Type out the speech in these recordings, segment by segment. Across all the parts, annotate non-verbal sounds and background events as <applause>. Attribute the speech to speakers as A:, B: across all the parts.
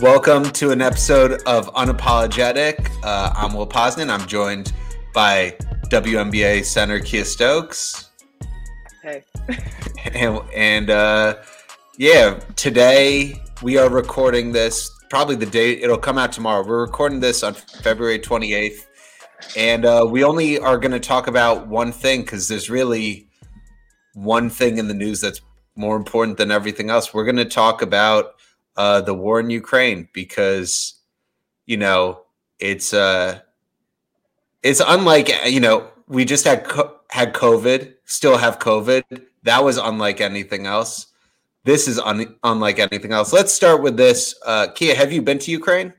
A: Welcome to an episode of Unapologetic. Uh, I'm Will Posnan. I'm joined by WNBA center Kiah Stokes.
B: Hey. <laughs>
A: and, and uh, yeah, today we are recording this. Probably the date it'll come out tomorrow. We're recording this on February 28th, and uh, we only are going to talk about one thing because there's really one thing in the news that's more important than everything else. We're going to talk about uh, the war in Ukraine because you know it's uh it's unlike you know we just had co- had COVID, still have COVID. That was unlike anything else. This is un- unlike anything else. Let's start with this. Uh, Kiah, have you been to Ukraine?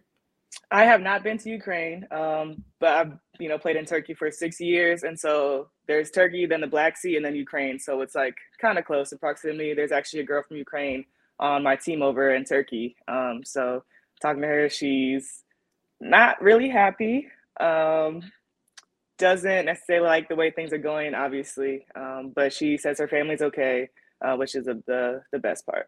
B: I have not been to Ukraine, um, but I've you know played in Turkey for six years, and so there's Turkey, then the Black Sea, and then Ukraine. So it's like kind of close in proximity. There's actually a girl from Ukraine on my team over in Turkey. Um, so talking to her, she's not really happy. Um, doesn't necessarily like the way things are going, obviously, um, but she says her family's okay, uh, which is a, the the best part.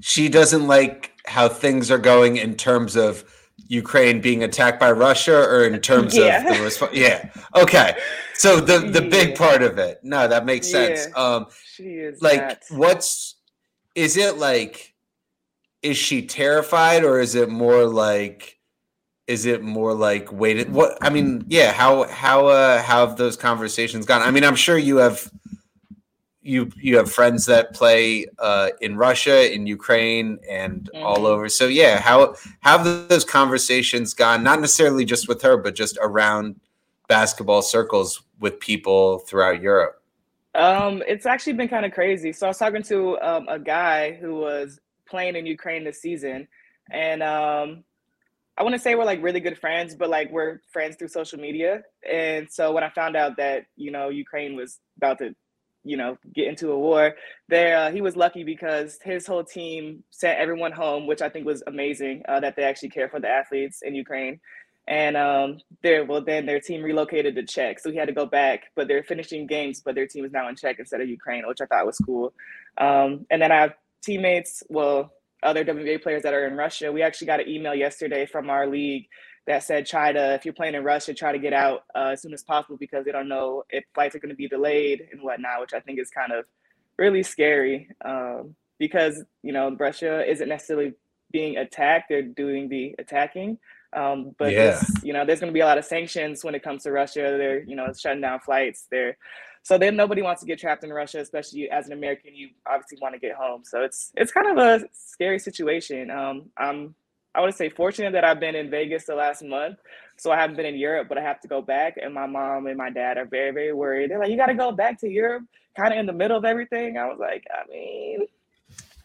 A: She doesn't like how things are going in terms of Ukraine being attacked by Russia, or in terms yeah. of the response. Yeah. Okay. So the the yeah. big part of it. No, that makes sense. Yeah. Um,
B: she is
A: like what's is it like is she terrified or is it more like is it more like waited what i mean yeah how how uh how have those conversations gone? I mean i'm sure you have you you have friends that play uh in russia in ukraine and mm-hmm. all over. So yeah how, how have those conversations gone not necessarily just with her but just around basketball circles with people throughout europe
B: um, it's actually been kind of crazy. So I was talking to um, a guy who was playing in Ukraine this season, and um, I want to say we're like really good friends, but like we're friends through social media. And so when I found out that you know Ukraine was about to, you know, get into a war, there uh, he was lucky because his whole team sent everyone home, which I think was amazing. Uh, that they actually care for the athletes in Ukraine and um, there well then their team relocated to Czech, so he had to go back. But they're finishing games, but their team is now in Czech instead of Ukraine, which I thought was cool. Um, and then I have teammates, well, other WBA players that are in Russia. We actually got an email yesterday from our league that said try to if you're playing in Russia, try to get out uh, as soon as possible because they don't know if flights are going to be delayed and whatnot, which I think is kind of really scary um, because you know Russia isn't necessarily being attacked; they're doing the attacking. Um, but yeah. you know, there's going to be a lot of sanctions when it comes to Russia. They're, you know, shutting down flights. They're so then nobody wants to get trapped in Russia, especially as an American. You obviously want to get home. So it's it's kind of a scary situation. Um, I'm I want to say fortunate that I've been in Vegas the last month, so I haven't been in Europe, but I have to go back. And my mom and my dad are very very worried. They're like, "You got to go back to Europe, kind of in the middle of everything." I was like, "I mean,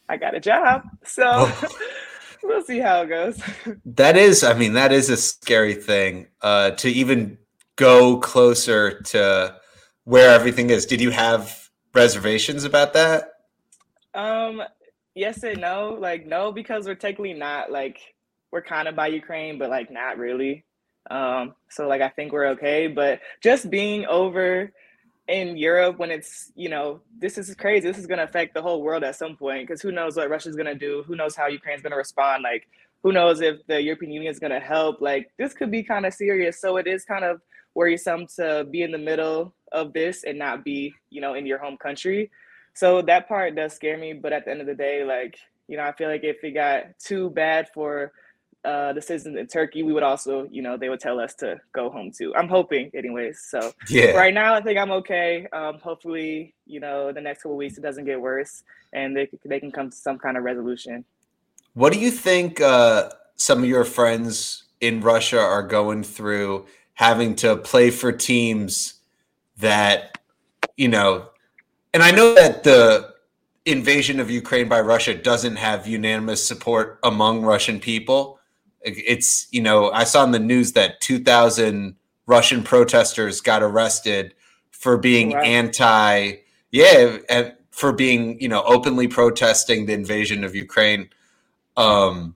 B: I got a job, so." <laughs> <laughs> We'll see how it goes. <laughs>
A: that is, I mean, that is a scary thing uh, to even go closer to where everything is. Did you have reservations about that?
B: Um, yes and no. Like no, because we're technically not like we're kind of by Ukraine, but like not really. Um, so like I think we're okay. But just being over in Europe when it's, you know, this is crazy. This is going to affect the whole world at some point because who knows what Russia's going to do? Who knows how Ukraine's going to respond? Like, who knows if the European Union is going to help? Like, this could be kind of serious. So it is kind of worrisome to be in the middle of this and not be, you know, in your home country. So that part does scare me. But at the end of the day, like, you know, I feel like if it got too bad for uh, the citizens in Turkey, we would also, you know, they would tell us to go home too. I'm hoping, anyways. So yeah. right now, I think I'm okay. Um, hopefully, you know, the next couple weeks it doesn't get worse, and they they can come to some kind of resolution.
A: What do you think uh, some of your friends in Russia are going through, having to play for teams that you know, and I know that the invasion of Ukraine by Russia doesn't have unanimous support among Russian people. It's, you know, I saw in the news that 2,000 Russian protesters got arrested for being right. anti, yeah, for being, you know, openly protesting the invasion of Ukraine. Um,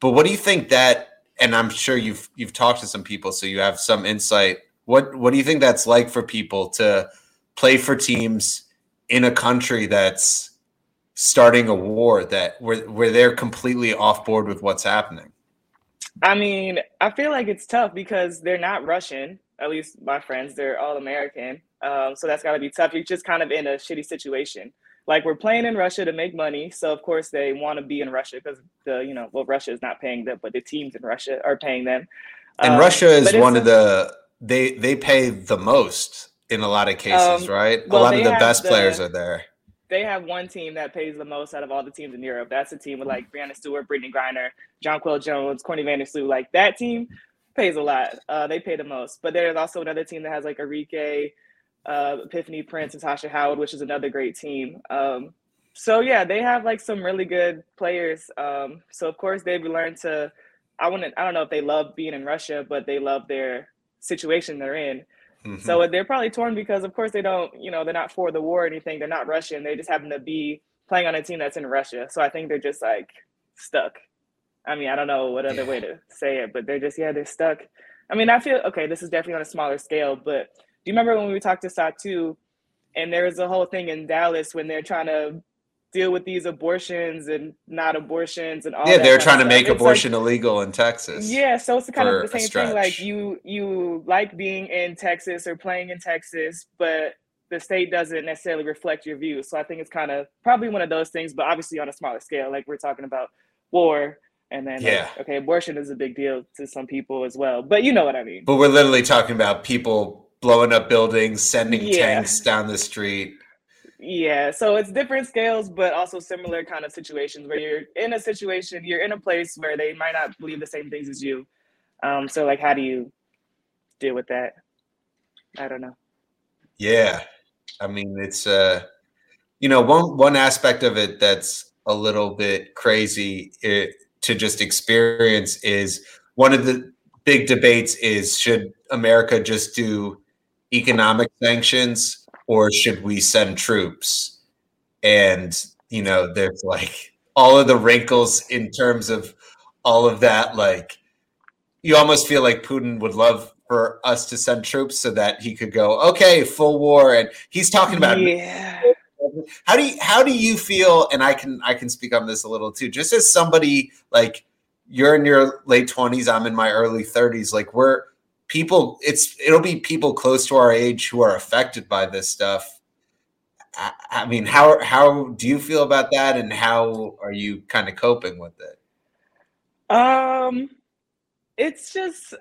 A: but what do you think that and I'm sure you've you've talked to some people, so you have some insight. What what do you think that's like for people to play for teams in a country that's starting a war that where where they're completely off board with what's happening?
B: I mean, I feel like it's tough because they're not Russian. At least my friends, they're all American. Um, so that's got to be tough. You're just kind of in a shitty situation like we're playing in Russia to make money, so of course they want to be in Russia because the you know well Russia is not paying them, but the teams in Russia are paying them.
A: And um, Russia is one of the they they pay the most in a lot of cases, um, right? Well, a lot of the best the, players are there.
B: They have one team that pays the most out of all the teams in Europe. That's a team with like Breanna Stewart, Brittney Griner, Jonquel Jones, Courtney Vandersloot. Like that team pays a lot. Uh, they pay the most. But there's also another team that has like Arike, uh, Epiphany Prince and Tasha Howard, which is another great team. Um, so yeah, they have like some really good players. Um, so of course they've learned to. I to. I don't know if they love being in Russia, but they love their situation they're in. Mm-hmm. So they're probably torn because of course they don't. You know, they're not for the war or anything. They're not Russian. They just happen to be playing on a team that's in Russia. So I think they're just like stuck. I mean, I don't know what other yeah. way to say it, but they're just yeah, they're stuck. I mean, I feel okay. This is definitely on a smaller scale, but do you remember when we talked to Satou and there was a whole thing in Dallas when they're trying to deal with these abortions and not abortions and all
A: yeah they're trying to make it's abortion like, illegal in texas
B: yeah so it's kind of the same thing like you you like being in texas or playing in texas but the state doesn't necessarily reflect your views so i think it's kind of probably one of those things but obviously on a smaller scale like we're talking about war and then yeah like, okay abortion is a big deal to some people as well but you know what i mean
A: but we're literally talking about people blowing up buildings, sending yeah. tanks down the street.
B: Yeah, so it's different scales, but also similar kind of situations where you're in a situation, you're in a place where they might not believe the same things as you. Um, so like, how do you deal with that? I don't know.
A: Yeah, I mean, it's uh, you know, one one aspect of it that's a little bit crazy it, eh, to just experience is one of the big debates is should America just do economic sanctions or should we send troops? And, you know, there's like all of the wrinkles in terms of all of that. Like, you almost feel like Putin would love for us to send troops so that he could go, okay, full war. And he's talking about. Yeah. How do you how do you feel? And I can I can speak on this a little too. Just as somebody like you're in your late twenties, I'm in my early thirties. Like we're people it's it'll be people close to our age who are affected by this stuff I, I, mean how how do you feel about that and how are you kind of coping with it
B: um it's just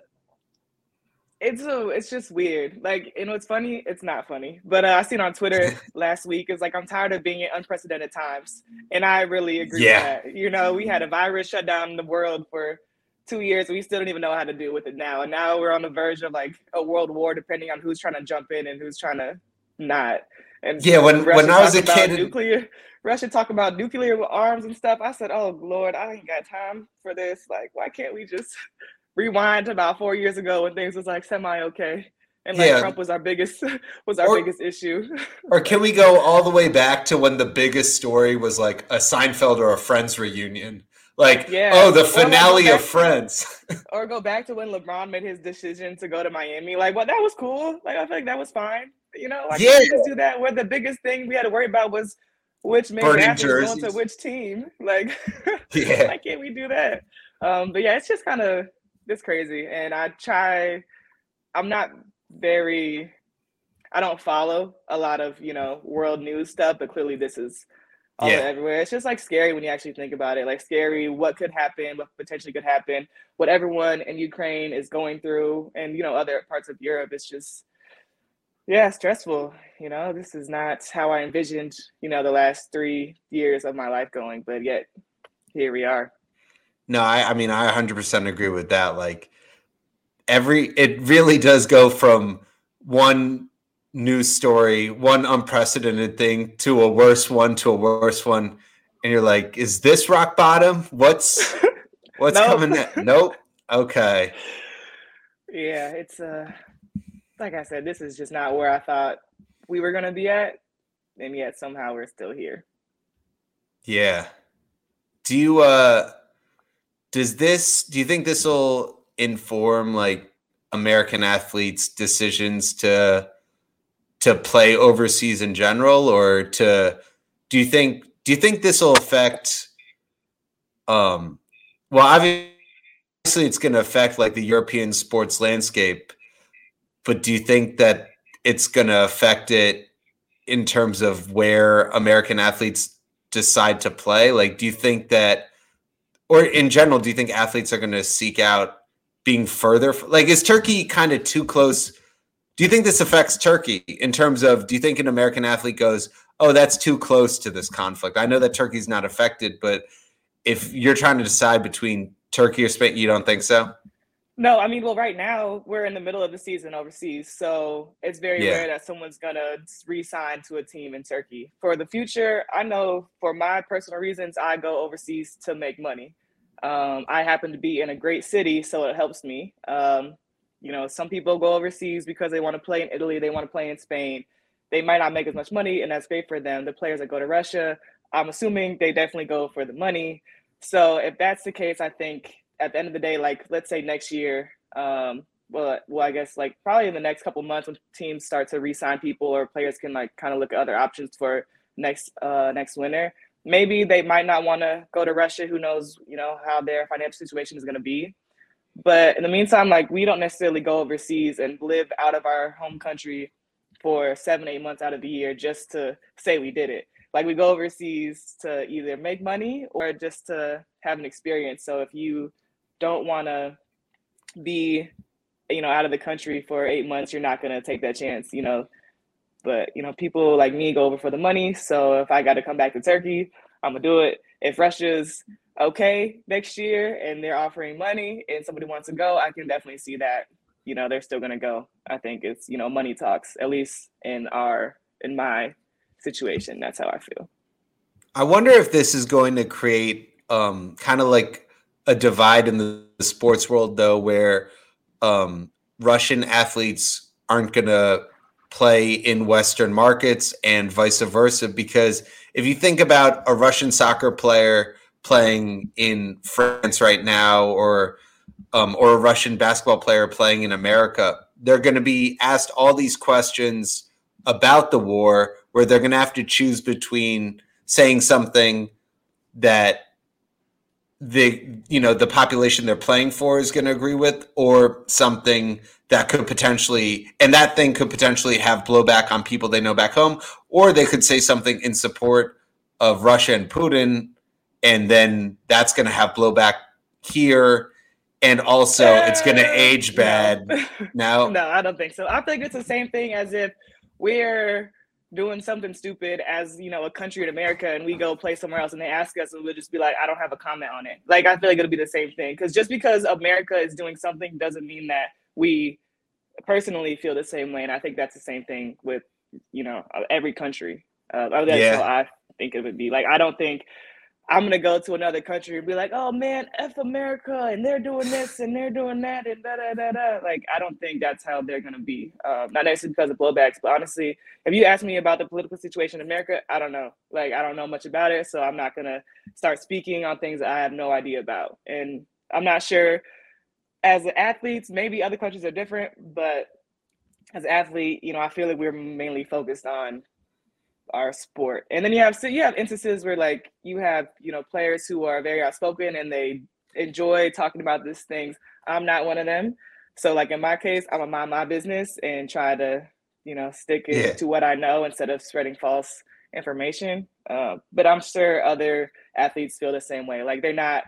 B: it's a, it's just weird. Like, you know, it's funny. It's not funny, but uh, I seen on Twitter <laughs> last week. It's like I'm tired of being in unprecedented times, and I really agree yeah. with that. You know, we had a virus shut down the world for two years we still don't even know how to deal with it now and now we're on the verge of like a world war depending on who's trying to jump in and who's trying to not and
A: yeah when Russia when i was a kid
B: nuclear russia talk about nuclear arms and stuff i said oh lord i ain't got time for this like why can't we just <laughs> rewind to about four years ago when things was like semi okay and like yeah. Trump was our biggest <laughs> was our or, biggest issue. <laughs>
A: or can we go all the way back to when the biggest story was like a Seinfeld or a Friends reunion? Like, yeah. oh, the finale of <laughs> Friends.
B: or go back to when LeBron made his decision to go to Miami. Like, well, that was cool. Like, I feel like that was fine. You know, like, yeah. just do that. Where the biggest thing we had to worry about was which man going to which team. <laughs> Like, <laughs> yeah. why can't we do that? Um, but yeah, it's just kind of it's crazy. And I try. I'm not very. I don't follow a lot of you know world news stuff, but clearly this is all yeah. everywhere. It's just like scary when you actually think about it. Like scary, what could happen, what potentially could happen, what everyone in Ukraine is going through, and you know other parts of Europe. It's just yeah, stressful. You know, this is not how I envisioned. You know, the last three years of my life going, but yet here we are.
A: No, I, I mean, I 100% agree with that. Like every, it really does go from one news story, one unprecedented thing to a worse one to a worse one, and you're like, "Is this rock bottom? What's <laughs> what's nope. coming?" Next? Nope. Okay.
B: Yeah, it's uh, like I said, this is just not where I thought we were gonna be at, and yet somehow we're still here.
A: Yeah. Do you uh, does this? Do you think this will inform like American athletes' decisions to to play overseas in general, or to do you think do you think this will affect? Um, well, obviously, it's going to affect like the European sports landscape, but do you think that it's going to affect it in terms of where American athletes decide to play? Like, do you think that, or in general, do you think athletes are going to seek out being further? Like, is Turkey kind of too close? Do you think this affects Turkey in terms of do you think an American athlete goes, oh, that's too close to this conflict? I know that Turkey's not affected, but if you're trying to decide between Turkey or Spain, you don't think so?
B: No, I mean, well, right now we're in the middle of the season overseas, so it's very yeah. rare that someone's gonna re-sign to a team in Turkey. For the future, I know for my personal reasons, I go overseas to make money. Um, I happen to be in a great city, so it helps me. Um, you know, some people go overseas because they want to play in Italy, they want to play in Spain. They might not make as much money, and that's great for them. The players that go to Russia, I'm assuming they definitely go for the money. So if that's the case, I think at the end of the day, like let's say next year, um, well, well, I guess like probably in the next couple months when teams start to re-sign people or players can like kind of look at other options for next uh, next winter. Maybe they might not want to go to Russia. Who knows? You know how their financial situation is going to be. But in the meantime, like we don't necessarily go overseas and live out of our home country for seven, eight months out of the year just to say we did it. Like we go overseas to either make money or just to have an experience. So if you don't want to be, you know, out of the country for eight months, you're not going to take that chance, you know. But, you know, people like me go over for the money. So if I got to come back to Turkey, I'm going to do it. If Russia's okay next year and they're offering money and somebody wants to go, I can definitely see that. You know, they're still gonna go. I think it's you know money talks. At least in our in my situation, that's how I feel.
A: I wonder if this is going to create um, kind of like a divide in the, sports world, though, where um, Russian athletes aren't going to play in Western markets and vice versa. Because if you think about a Russian soccer player playing in France right now or um, or a Russian basketball player playing in America, they're going to be asked all these questions about the war where they're going to have to choose between saying something that the you know the population they're playing for is going to agree with or something that could potentially and that thing could potentially have blowback on people they know back home or they could say something in support of Russia and Putin and then that's going to have blowback here and also it's going to age bad. <laughs>
B: No. no i don't think so. I think it's the same thing as if we're doing something stupid as you know a country in america and we go play somewhere else and they ask us and we'll just be like i don't have a comment on it. Like i feel like it'll be the same thing because just because america is doing something doesn't mean that we personally feel the same way and i think that's the same thing with you know every country. Uh, that's yeah. how i think it would be. Like i don't think I'm gonna go to another country and be like, oh man, F America, and they're doing this and they're doing that and da da da da. Like, I don't think that's how they're gonna be. Um, not necessarily because of blowbacks, but honestly, if you ask me about the political situation in America, I don't know. Like, I don't know much about it, so I'm not gonna start speaking on things I have no idea about. And I'm not sure. As athletes, maybe other countries are different, but as an athlete, you know, I feel like we're mainly focused on our sport. And then you have so you have instances where like you have, you know, players who are very outspoken and they enjoy talking about these things. I'm not one of them. So like in my case, I'm a mind my business and try to, you know, stick it yeah. to what I know instead of spreading false information. Uh, but I'm sure other athletes feel the same way. Like they're not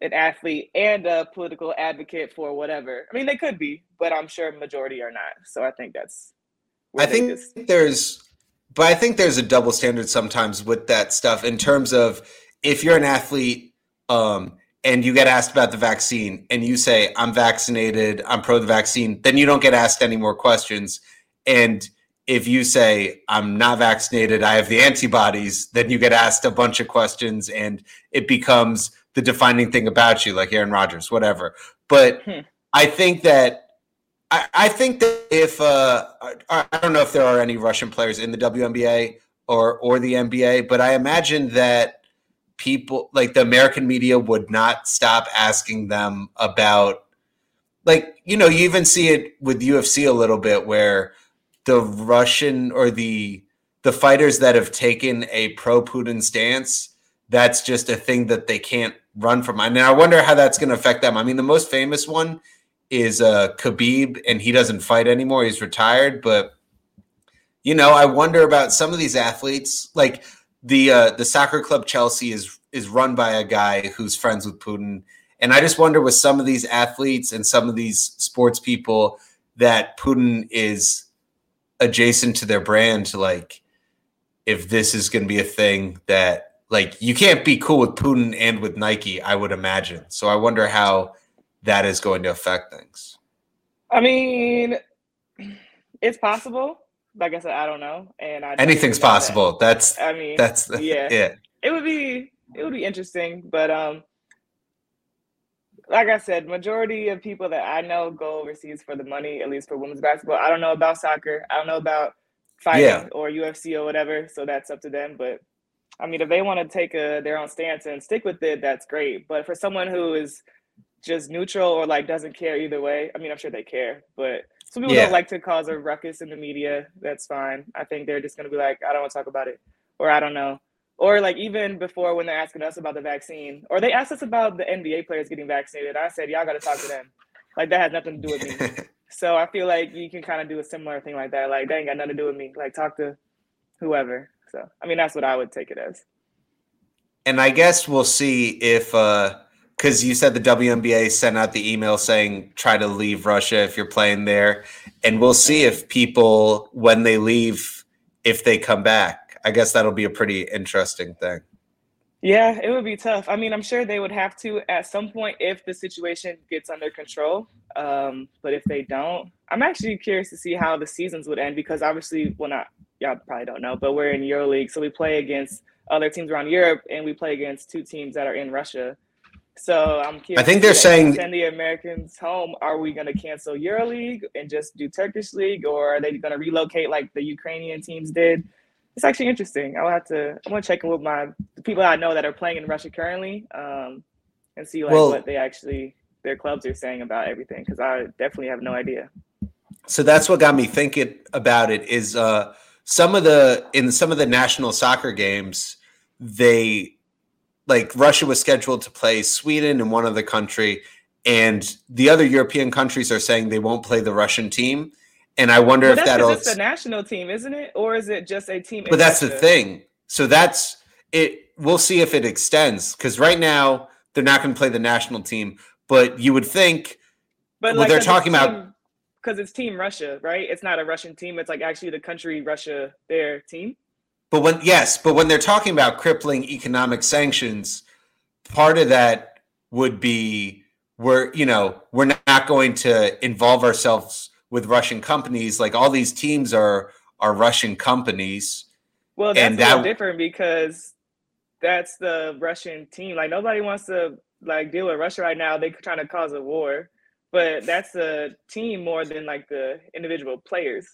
B: an athlete and a political advocate for whatever. I mean, they could be, but I'm sure majority are not. So I think that's.
A: I think just... there's but I think there's a double standard sometimes with that stuff in terms of if you're an athlete um, and you get asked about the vaccine and you say, I'm vaccinated, I'm pro the vaccine, then you don't get asked any more questions. And if you say I'm not vaccinated, I have the antibodies, then you get asked a bunch of questions and it becomes the defining thing about you, like Aaron Rodgers, whatever. But hmm. I think that I, I, think that if uh, I, I don't know if there are any Russian players in the WNBA or or the NBA, but I imagine that people like the American media would not stop asking them about like you know you even see it with UFC a little bit where the Russian or the the fighters that have taken a pro Putin stance that's just a thing that they can't run from. I mean, I wonder how that's going to affect them. I mean, the most famous one is uh, Khabib, and he doesn't fight anymore. He's retired. But you know, I wonder about some of these athletes. Like the uh, the soccer club Chelsea is is run by a guy who's friends with Putin, and I just wonder with some of these athletes and some of these sports people that Putin is adjacent to their brand. Like, if this is going to be a thing that like you can't be cool with Putin and with Nike, I would imagine. So I wonder how that is going to affect things.
B: I mean, it's possible. Like I said, I don't know, and I
A: anything's possible. That. That's
B: I mean,
A: that's the, <laughs> yeah. yeah.
B: It would be it would be interesting, but um, like I said, majority of people that I know go overseas for the money, at least for women's basketball. I don't know about soccer. I don't know about fighting yeah. or UFC or whatever. So that's up to them. But I mean, if they want to take a their own stance and stick with it, that's great. But for someone who is just neutral or like doesn't care either way, I mean, I'm sure they care, but some people yeah. don't like to cause a ruckus in the media. That's fine. I think they're just gonna be like, I don't want to talk about it, or I don't know, or like even before when they're asking us about the vaccine, or they asked us about the NBA players getting vaccinated. I said, y'all got to talk to them. Like that has nothing to do with me. <laughs> so I feel like you can kind of do a similar thing like that. Like that ain't got nothing to do with me. Like talk to whoever. So, I mean, that's what I would take it as.
A: And I guess we'll see if, uh, because you said the WNBA sent out the email saying try to leave Russia if you're playing there. And we'll see if people, when they leave, if they come back. I guess that'll be a pretty interesting thing.
B: Yeah, it would be tough. I mean, I'm sure they would have to at some point if the situation gets under control. Um, but if they don't, I'm actually curious to see how the seasons would end because obviously, well, not y'all probably don't know, but we're in EuroLeague, so we play against other teams around Europe, and we play against two teams that are in Russia. So I'm curious.
A: I think they're saying
B: send the Americans home. Are we going to cancel EuroLeague and just do Turkish league, or are they going to relocate like the Ukrainian teams did? It's actually interesting. I'll have to. I'm going to check in with my the people I know that are playing in Russia currently, um, and see like well, what they actually their clubs are saying about everything because I definitely have no idea.
A: So that's what got me thinking about it. Is uh, some of the in some of the national soccer games, they like Russia was scheduled to play Sweden and one other country, and the other European countries are saying they won't play the Russian team. And I wonder well, if that'll.
B: It's a national team, isn't it, or is it just a team?
A: But that's Russia? the thing. So that's it. We'll see if it extends because right now they're not going to play the national team. But you would think. But well, like, they're talking about
B: because it's Team Russia, right? It's not a Russian team. It's like actually the country Russia, their team.
A: But when yes, but when they're talking about crippling economic sanctions, part of that would be we're you know we're not going to involve ourselves with Russian companies. Like all these teams are are Russian companies.
B: Well, that's and that, different because that's the Russian team. Like nobody wants to like deal with Russia right now. They're trying to cause a war but that's a team more than like the individual players.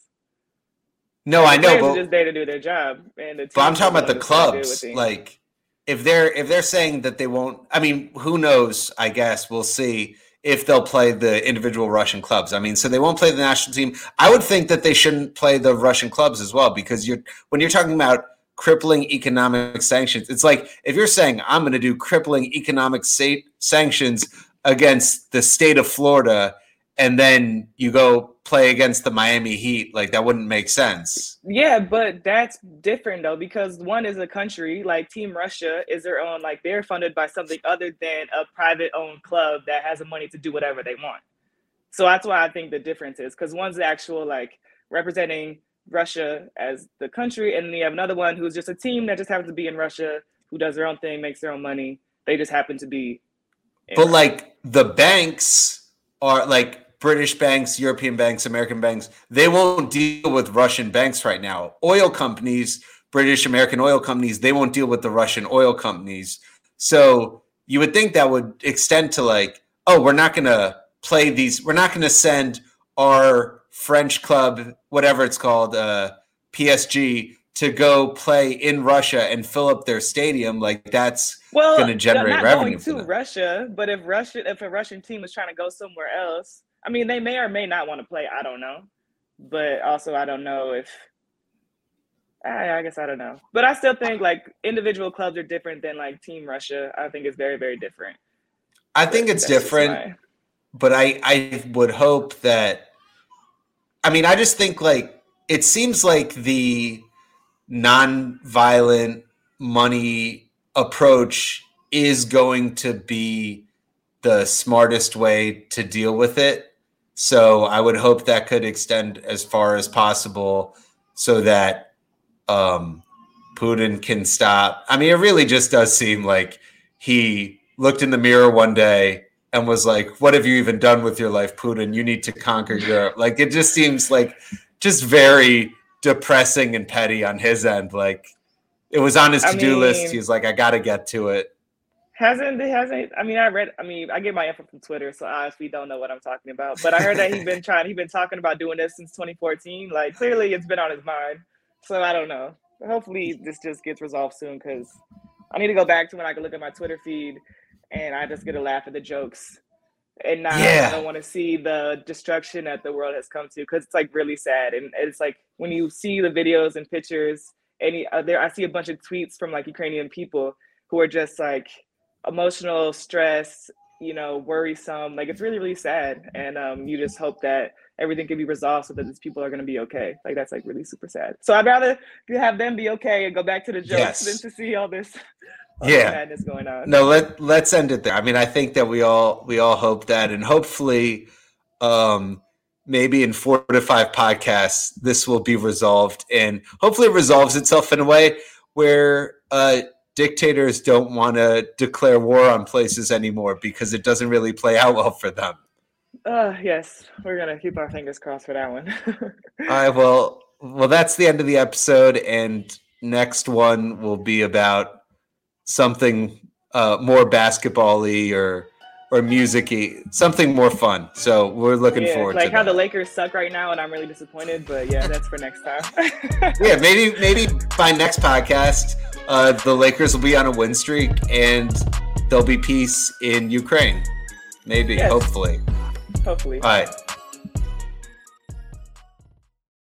A: No, I know, but
B: just there to do their job, and the
A: but I'm talking about the clubs. Like, if they're if they're saying that they won't, I mean, who knows? I guess we'll see if they'll play the individual Russian clubs. I mean, so they won't play the national team. I would think that they shouldn't play the Russian clubs as well because you're when you're talking about crippling economic sanctions, it's like if you're saying I'm going to do crippling economic sa- sanctions against the state of Florida and then you go play against the Miami Heat, like that wouldn't make sense.
B: Yeah, but that's different though because one is a country like Team Russia is their own, like they're funded by something other than a private owned club that has the money to do whatever they want. So that's why I think the difference is because one's the actual like representing Russia as the country, and then you have another one who's just a team that just happens to be in Russia who does their own thing, makes their own money. They just happen to be
A: but like the banks are like British banks, European banks, American banks, they won't deal with Russian banks right now. Oil companies, British, American oil companies, they won't deal with the Russian oil companies. So you would think that would extend to like, oh, we're not going to play these, we're not going to send our French club, whatever it's called, uh, PSG, to go play in Russia and fill up their stadium, like that's well, going to generate not revenue.
B: Going to Russia, but if Russia, if a Russian team is trying to go somewhere else, I mean, they may or may not want to play. I don't know, but also I don't know if. I, I guess I don't know, but I still think like individual clubs are different than like Team Russia. I think it's very, very different.
A: I think but it's different, but I I would hope that. I mean, I just think like it seems like the non-violent money approach is going to be the smartest way to deal with it. So I would hope that could extend as far as possible so that um, Putin can stop. I mean, it really just does seem like he looked in the mirror one day and was like, What have you even done with your life, Putin? You need to conquer Europe. Like, it just seems like just very depressing and petty on his end. Like it was on his to do list. He's like, I got to get to it.
B: Hasn't it hasn't? I mean, I read. I mean, I get my info from Twitter, so I honestly don't know what I'm talking about. But I heard that he's been <laughs> trying. He's been talking about doing this since 2014. Like clearly, it's been on his mind. So I don't know. Hopefully, this just gets resolved soon because I need to go back to when I can look at my Twitter feed and I just get a laugh at the jokes and now yeah. I don't want to see the destruction that the world has come to because it's like really sad. And it's like when you see the videos and pictures, any uh, there I see a bunch of tweets from like Ukrainian people who are just like emotional, stress, you know, worrisome. Like it's really really sad, and um, you just hope that everything can be resolved so that these people are going to be okay. Like that's like really super sad. So I'd rather have them be okay and go back to the jokes yes. than to see all this <laughs>
A: yeah madness going on. No, let let's end it there. I mean, I think that we all we all hope that, and hopefully, um, maybe in four to five podcasts, this will be resolved, and hopefully, it resolves itself in a way where uh, dictators don't want to declare war on places anymore because it doesn't really play out well for them.
B: Uh, yes, we're gonna keep our fingers crossed for that one. <laughs>
A: all right, well, well, that's the end of the episode, and next one will be about something uh, more basketball-y or or musicy, something more fun. So we're looking forward to
B: yeah,
A: forward
B: like
A: to
B: how the Lakers suck right now, and I'm really disappointed. But yeah, that's for next time. <laughs>
A: yeah, maybe maybe by next podcast, uh, the Lakers will be on a win streak, and there'll be peace in Ukraine. Maybe, yes. hopefully.
B: Hopefully.
A: All right.